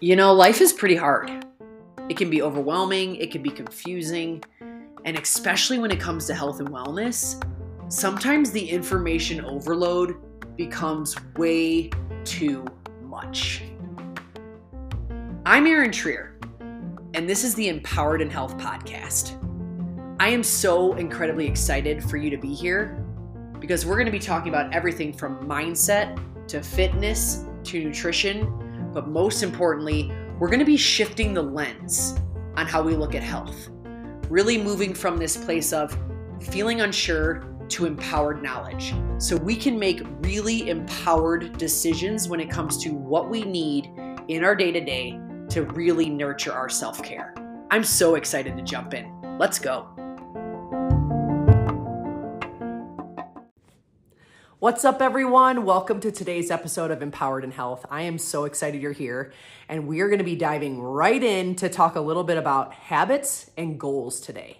You know, life is pretty hard. It can be overwhelming, it can be confusing, and especially when it comes to health and wellness, sometimes the information overload becomes way too much. I'm Erin Trier, and this is the Empowered in Health podcast. I am so incredibly excited for you to be here because we're going to be talking about everything from mindset to fitness to nutrition but most importantly, we're going to be shifting the lens on how we look at health. Really moving from this place of feeling unsure to empowered knowledge. So we can make really empowered decisions when it comes to what we need in our day to day to really nurture our self care. I'm so excited to jump in. Let's go. What's up, everyone? Welcome to today's episode of Empowered in Health. I am so excited you're here, and we are going to be diving right in to talk a little bit about habits and goals today.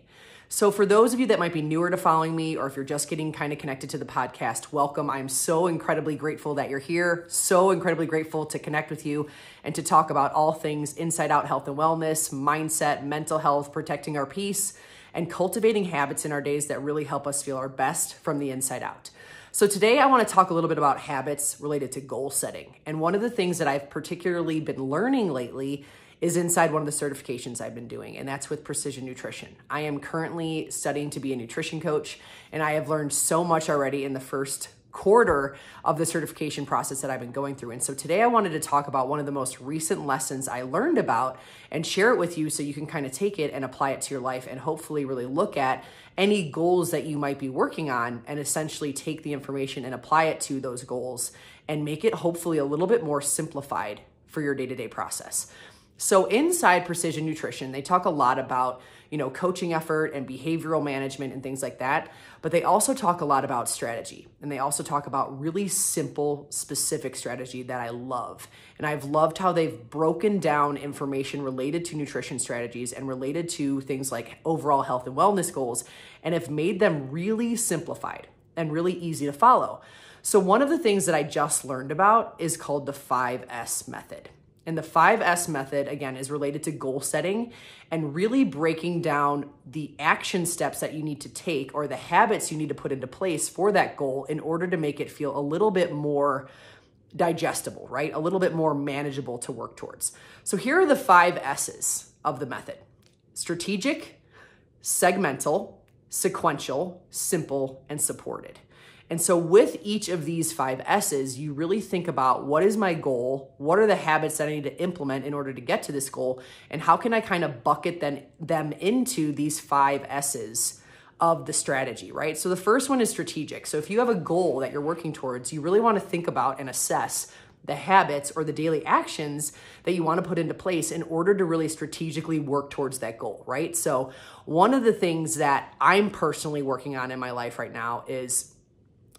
So, for those of you that might be newer to following me, or if you're just getting kind of connected to the podcast, welcome. I'm so incredibly grateful that you're here. So incredibly grateful to connect with you and to talk about all things inside out health and wellness, mindset, mental health, protecting our peace, and cultivating habits in our days that really help us feel our best from the inside out. So, today I want to talk a little bit about habits related to goal setting. And one of the things that I've particularly been learning lately is inside one of the certifications I've been doing, and that's with precision nutrition. I am currently studying to be a nutrition coach, and I have learned so much already in the first quarter of the certification process that I've been going through. And so today I wanted to talk about one of the most recent lessons I learned about and share it with you so you can kind of take it and apply it to your life and hopefully really look at any goals that you might be working on and essentially take the information and apply it to those goals and make it hopefully a little bit more simplified for your day to day process. So, inside precision nutrition, they talk a lot about you know, coaching effort and behavioral management and things like that. But they also talk a lot about strategy and they also talk about really simple, specific strategy that I love. And I've loved how they've broken down information related to nutrition strategies and related to things like overall health and wellness goals and have made them really simplified and really easy to follow. So, one of the things that I just learned about is called the 5S method. And the 5S method, again, is related to goal setting and really breaking down the action steps that you need to take or the habits you need to put into place for that goal in order to make it feel a little bit more digestible, right? A little bit more manageable to work towards. So here are the five S's of the method strategic, segmental, sequential, simple, and supported. And so, with each of these five S's, you really think about what is my goal? What are the habits that I need to implement in order to get to this goal? And how can I kind of bucket them, them into these five S's of the strategy, right? So, the first one is strategic. So, if you have a goal that you're working towards, you really want to think about and assess the habits or the daily actions that you want to put into place in order to really strategically work towards that goal, right? So, one of the things that I'm personally working on in my life right now is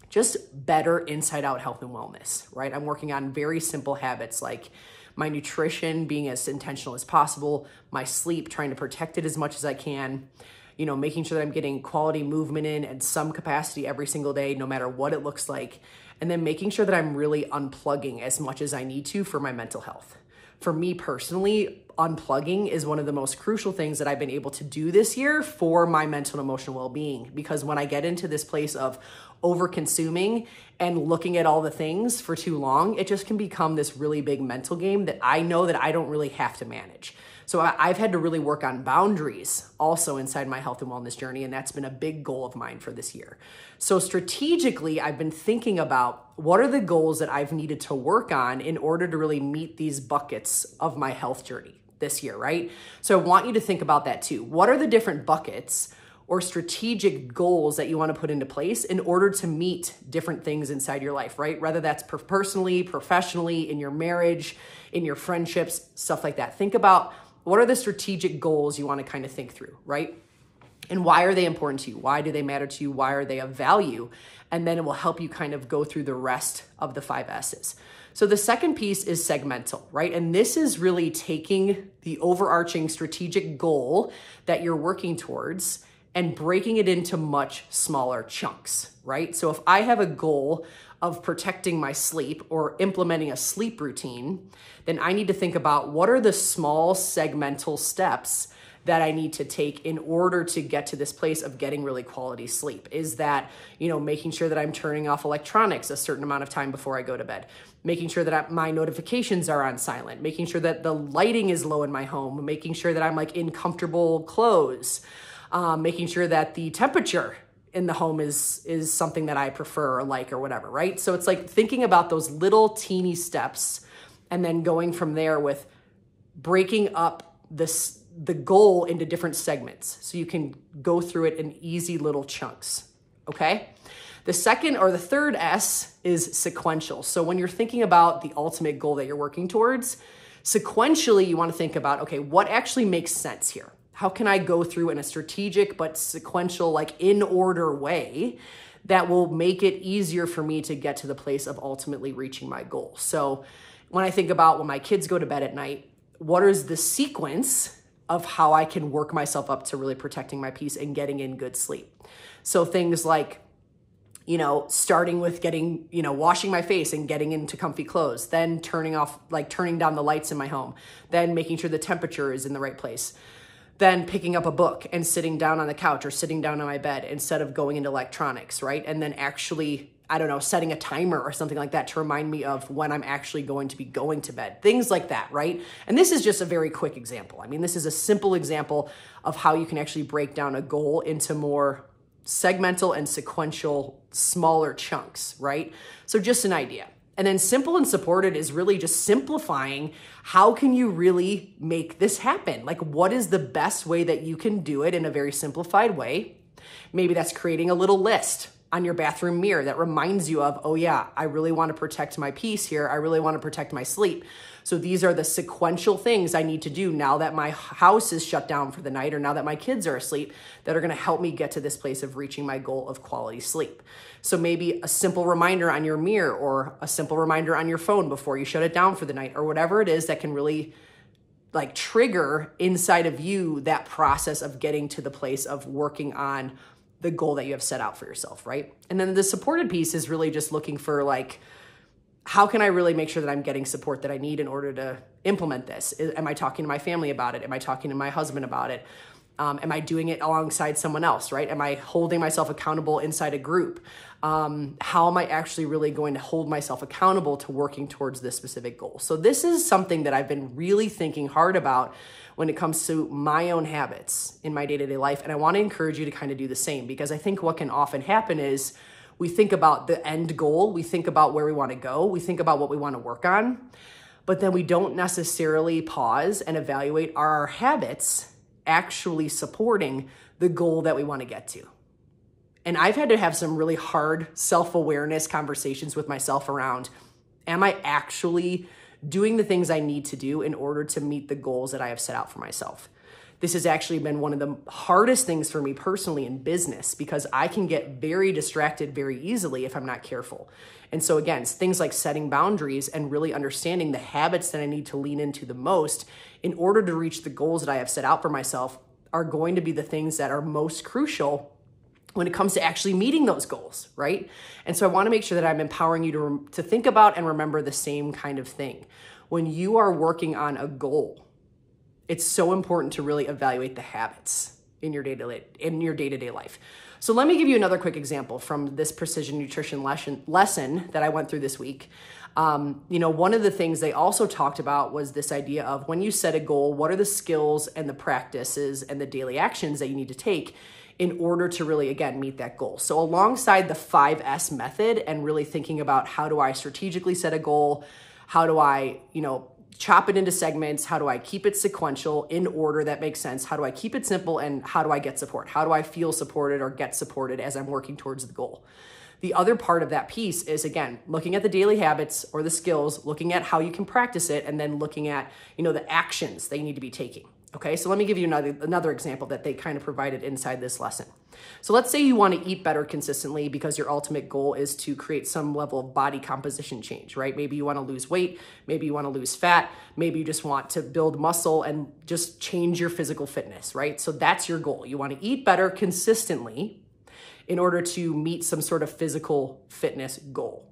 just better inside out health and wellness, right? I'm working on very simple habits like my nutrition being as intentional as possible, my sleep, trying to protect it as much as I can, you know, making sure that I'm getting quality movement in at some capacity every single day, no matter what it looks like, and then making sure that I'm really unplugging as much as I need to for my mental health. For me personally, unplugging is one of the most crucial things that I've been able to do this year for my mental and emotional well being. Because when I get into this place of over consuming and looking at all the things for too long, it just can become this really big mental game that I know that I don't really have to manage. So I've had to really work on boundaries also inside my health and wellness journey, and that's been a big goal of mine for this year. So strategically, I've been thinking about what are the goals that I've needed to work on in order to really meet these buckets of my health journey this year, right? So I want you to think about that too. What are the different buckets or strategic goals that you want to put into place in order to meet different things inside your life, right? Whether that's personally, professionally, in your marriage, in your friendships, stuff like that. Think about what are the strategic goals you want to kind of think through, right? And why are they important to you? Why do they matter to you? Why are they of value? And then it will help you kind of go through the rest of the five S's. So the second piece is segmental, right? And this is really taking the overarching strategic goal that you're working towards and breaking it into much smaller chunks, right? So if I have a goal of protecting my sleep or implementing a sleep routine, then I need to think about what are the small segmental steps that I need to take in order to get to this place of getting really quality sleep? Is that, you know, making sure that I'm turning off electronics a certain amount of time before I go to bed, making sure that my notifications are on silent, making sure that the lighting is low in my home, making sure that I'm like in comfortable clothes, um, making sure that the temperature in the home is is something that I prefer or like or whatever, right? So it's like thinking about those little teeny steps and then going from there with breaking up this the goal into different segments so you can go through it in easy little chunks. Okay? The second or the third S is sequential. So when you're thinking about the ultimate goal that you're working towards, sequentially you want to think about okay, what actually makes sense here? How can I go through in a strategic but sequential, like in order way that will make it easier for me to get to the place of ultimately reaching my goal? So when I think about when my kids go to bed at night, what is the sequence of how I can work myself up to really protecting my peace and getting in good sleep. So things like, you know, starting with getting, you know, washing my face and getting into comfy clothes, then turning off, like turning down the lights in my home, then making sure the temperature is in the right place, then picking up a book and sitting down on the couch or sitting down on my bed instead of going into electronics, right? And then actually I don't know, setting a timer or something like that to remind me of when I'm actually going to be going to bed. Things like that, right? And this is just a very quick example. I mean, this is a simple example of how you can actually break down a goal into more segmental and sequential, smaller chunks, right? So just an idea. And then simple and supported is really just simplifying how can you really make this happen? Like what is the best way that you can do it in a very simplified way? Maybe that's creating a little list on your bathroom mirror that reminds you of, oh yeah, I really want to protect my peace here. I really want to protect my sleep. So these are the sequential things I need to do now that my house is shut down for the night or now that my kids are asleep that are going to help me get to this place of reaching my goal of quality sleep. So maybe a simple reminder on your mirror or a simple reminder on your phone before you shut it down for the night or whatever it is that can really like trigger inside of you that process of getting to the place of working on the goal that you have set out for yourself, right? And then the supported piece is really just looking for like, how can I really make sure that I'm getting support that I need in order to implement this? Am I talking to my family about it? Am I talking to my husband about it? Um, am I doing it alongside someone else, right? Am I holding myself accountable inside a group? Um, how am I actually really going to hold myself accountable to working towards this specific goal? So, this is something that I've been really thinking hard about when it comes to my own habits in my day to day life. And I want to encourage you to kind of do the same because I think what can often happen is we think about the end goal, we think about where we want to go, we think about what we want to work on, but then we don't necessarily pause and evaluate our habits actually supporting the goal that we want to get to. And I've had to have some really hard self awareness conversations with myself around am I actually doing the things I need to do in order to meet the goals that I have set out for myself. This has actually been one of the hardest things for me personally in business because I can get very distracted very easily if I'm not careful. And so, again, things like setting boundaries and really understanding the habits that I need to lean into the most in order to reach the goals that I have set out for myself are going to be the things that are most crucial when it comes to actually meeting those goals, right? And so I want to make sure that I'm empowering you to, to think about and remember the same kind of thing. When you are working on a goal, it's so important to really evaluate the habits in your day-to-day in your day-to-day life. So let me give you another quick example from this precision nutrition lesson lesson that I went through this week. Um, you know, one of the things they also talked about was this idea of when you set a goal, what are the skills and the practices and the daily actions that you need to take in order to really, again, meet that goal. So, alongside the 5S method and really thinking about how do I strategically set a goal, how do I, you know, chop it into segments, how do I keep it sequential in order that makes sense, how do I keep it simple, and how do I get support? How do I feel supported or get supported as I'm working towards the goal? The other part of that piece is again looking at the daily habits or the skills, looking at how you can practice it, and then looking at you know the actions that you need to be taking. Okay, so let me give you another, another example that they kind of provided inside this lesson. So let's say you want to eat better consistently because your ultimate goal is to create some level of body composition change, right? Maybe you want to lose weight, maybe you want to lose fat, maybe you just want to build muscle and just change your physical fitness, right? So that's your goal. You want to eat better consistently in order to meet some sort of physical fitness goal.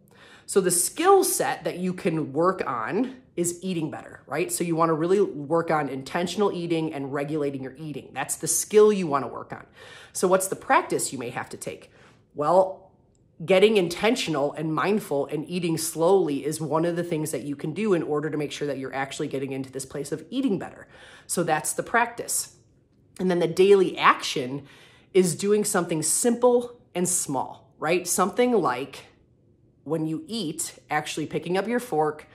So the skill set that you can work on is eating better, right? So you want to really work on intentional eating and regulating your eating. That's the skill you want to work on. So what's the practice you may have to take? Well, getting intentional and mindful and eating slowly is one of the things that you can do in order to make sure that you're actually getting into this place of eating better. So that's the practice. And then the daily action is doing something simple and small, right? Something like when you eat, actually picking up your fork,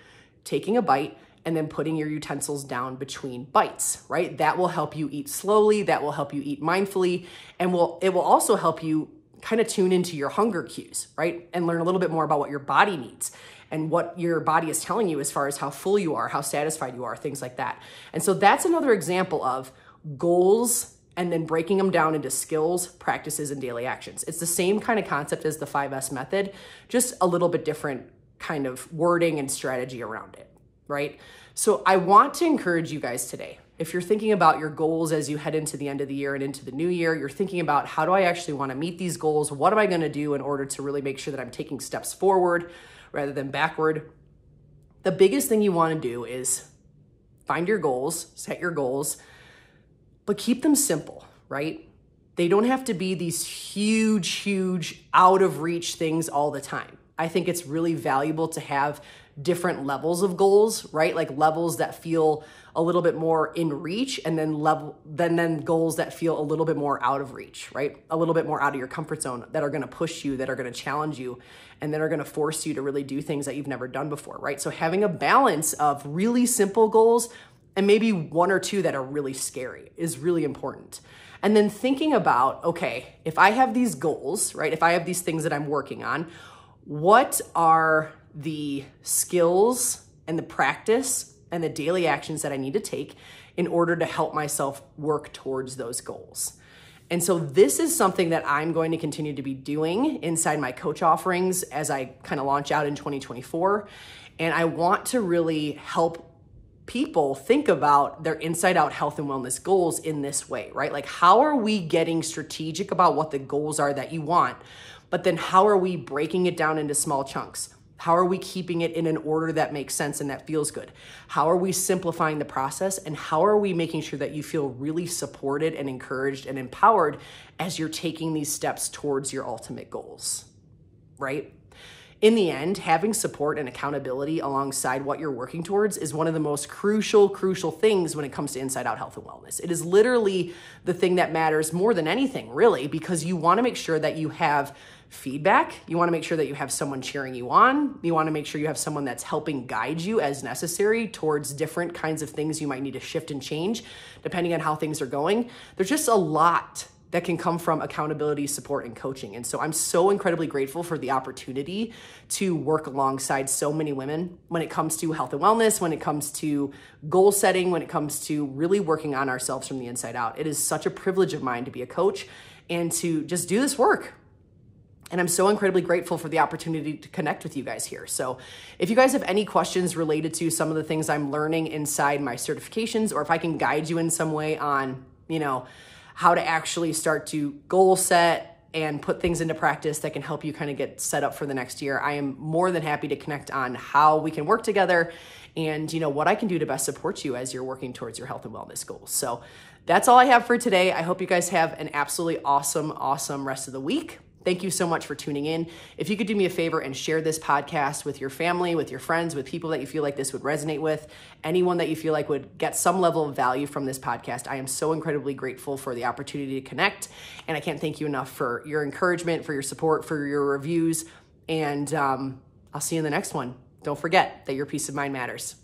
taking a bite, and then putting your utensils down between bites, right? That will help you eat slowly, that will help you eat mindfully, and will it will also help you kind of tune into your hunger cues, right? And learn a little bit more about what your body needs and what your body is telling you as far as how full you are, how satisfied you are, things like that. And so that's another example of goals and then breaking them down into skills, practices, and daily actions. It's the same kind of concept as the 5S method, just a little bit different kind of wording and strategy around it, right? So I want to encourage you guys today. If you're thinking about your goals as you head into the end of the year and into the new year, you're thinking about how do I actually want to meet these goals? What am I going to do in order to really make sure that I'm taking steps forward rather than backward? The biggest thing you want to do is find your goals, set your goals, but keep them simple, right? They don't have to be these huge, huge, out of reach things all the time. I think it's really valuable to have different levels of goals, right? Like levels that feel a little bit more in reach and then level then then goals that feel a little bit more out of reach, right? A little bit more out of your comfort zone that are going to push you, that are going to challenge you and that are going to force you to really do things that you've never done before, right? So having a balance of really simple goals and maybe one or two that are really scary is really important. And then thinking about, okay, if I have these goals, right? If I have these things that I'm working on, what are the skills and the practice and the daily actions that I need to take in order to help myself work towards those goals? And so this is something that I'm going to continue to be doing inside my coach offerings as I kind of launch out in 2024. And I want to really help people think about their inside out health and wellness goals in this way, right? Like, how are we getting strategic about what the goals are that you want? But then, how are we breaking it down into small chunks? How are we keeping it in an order that makes sense and that feels good? How are we simplifying the process? And how are we making sure that you feel really supported and encouraged and empowered as you're taking these steps towards your ultimate goals, right? In the end, having support and accountability alongside what you're working towards is one of the most crucial, crucial things when it comes to inside out health and wellness. It is literally the thing that matters more than anything, really, because you want to make sure that you have feedback. You want to make sure that you have someone cheering you on. You want to make sure you have someone that's helping guide you as necessary towards different kinds of things you might need to shift and change depending on how things are going. There's just a lot that can come from accountability, support, and coaching. And so I'm so incredibly grateful for the opportunity to work alongside so many women when it comes to health and wellness, when it comes to goal setting, when it comes to really working on ourselves from the inside out. It is such a privilege of mine to be a coach and to just do this work. And I'm so incredibly grateful for the opportunity to connect with you guys here. So, if you guys have any questions related to some of the things I'm learning inside my certifications, or if I can guide you in some way on, you know, how to actually start to goal set and put things into practice that can help you kind of get set up for the next year. I am more than happy to connect on how we can work together and you know what I can do to best support you as you're working towards your health and wellness goals. So that's all I have for today. I hope you guys have an absolutely awesome awesome rest of the week. Thank you so much for tuning in. If you could do me a favor and share this podcast with your family, with your friends, with people that you feel like this would resonate with, anyone that you feel like would get some level of value from this podcast, I am so incredibly grateful for the opportunity to connect. And I can't thank you enough for your encouragement, for your support, for your reviews. And um, I'll see you in the next one. Don't forget that your peace of mind matters.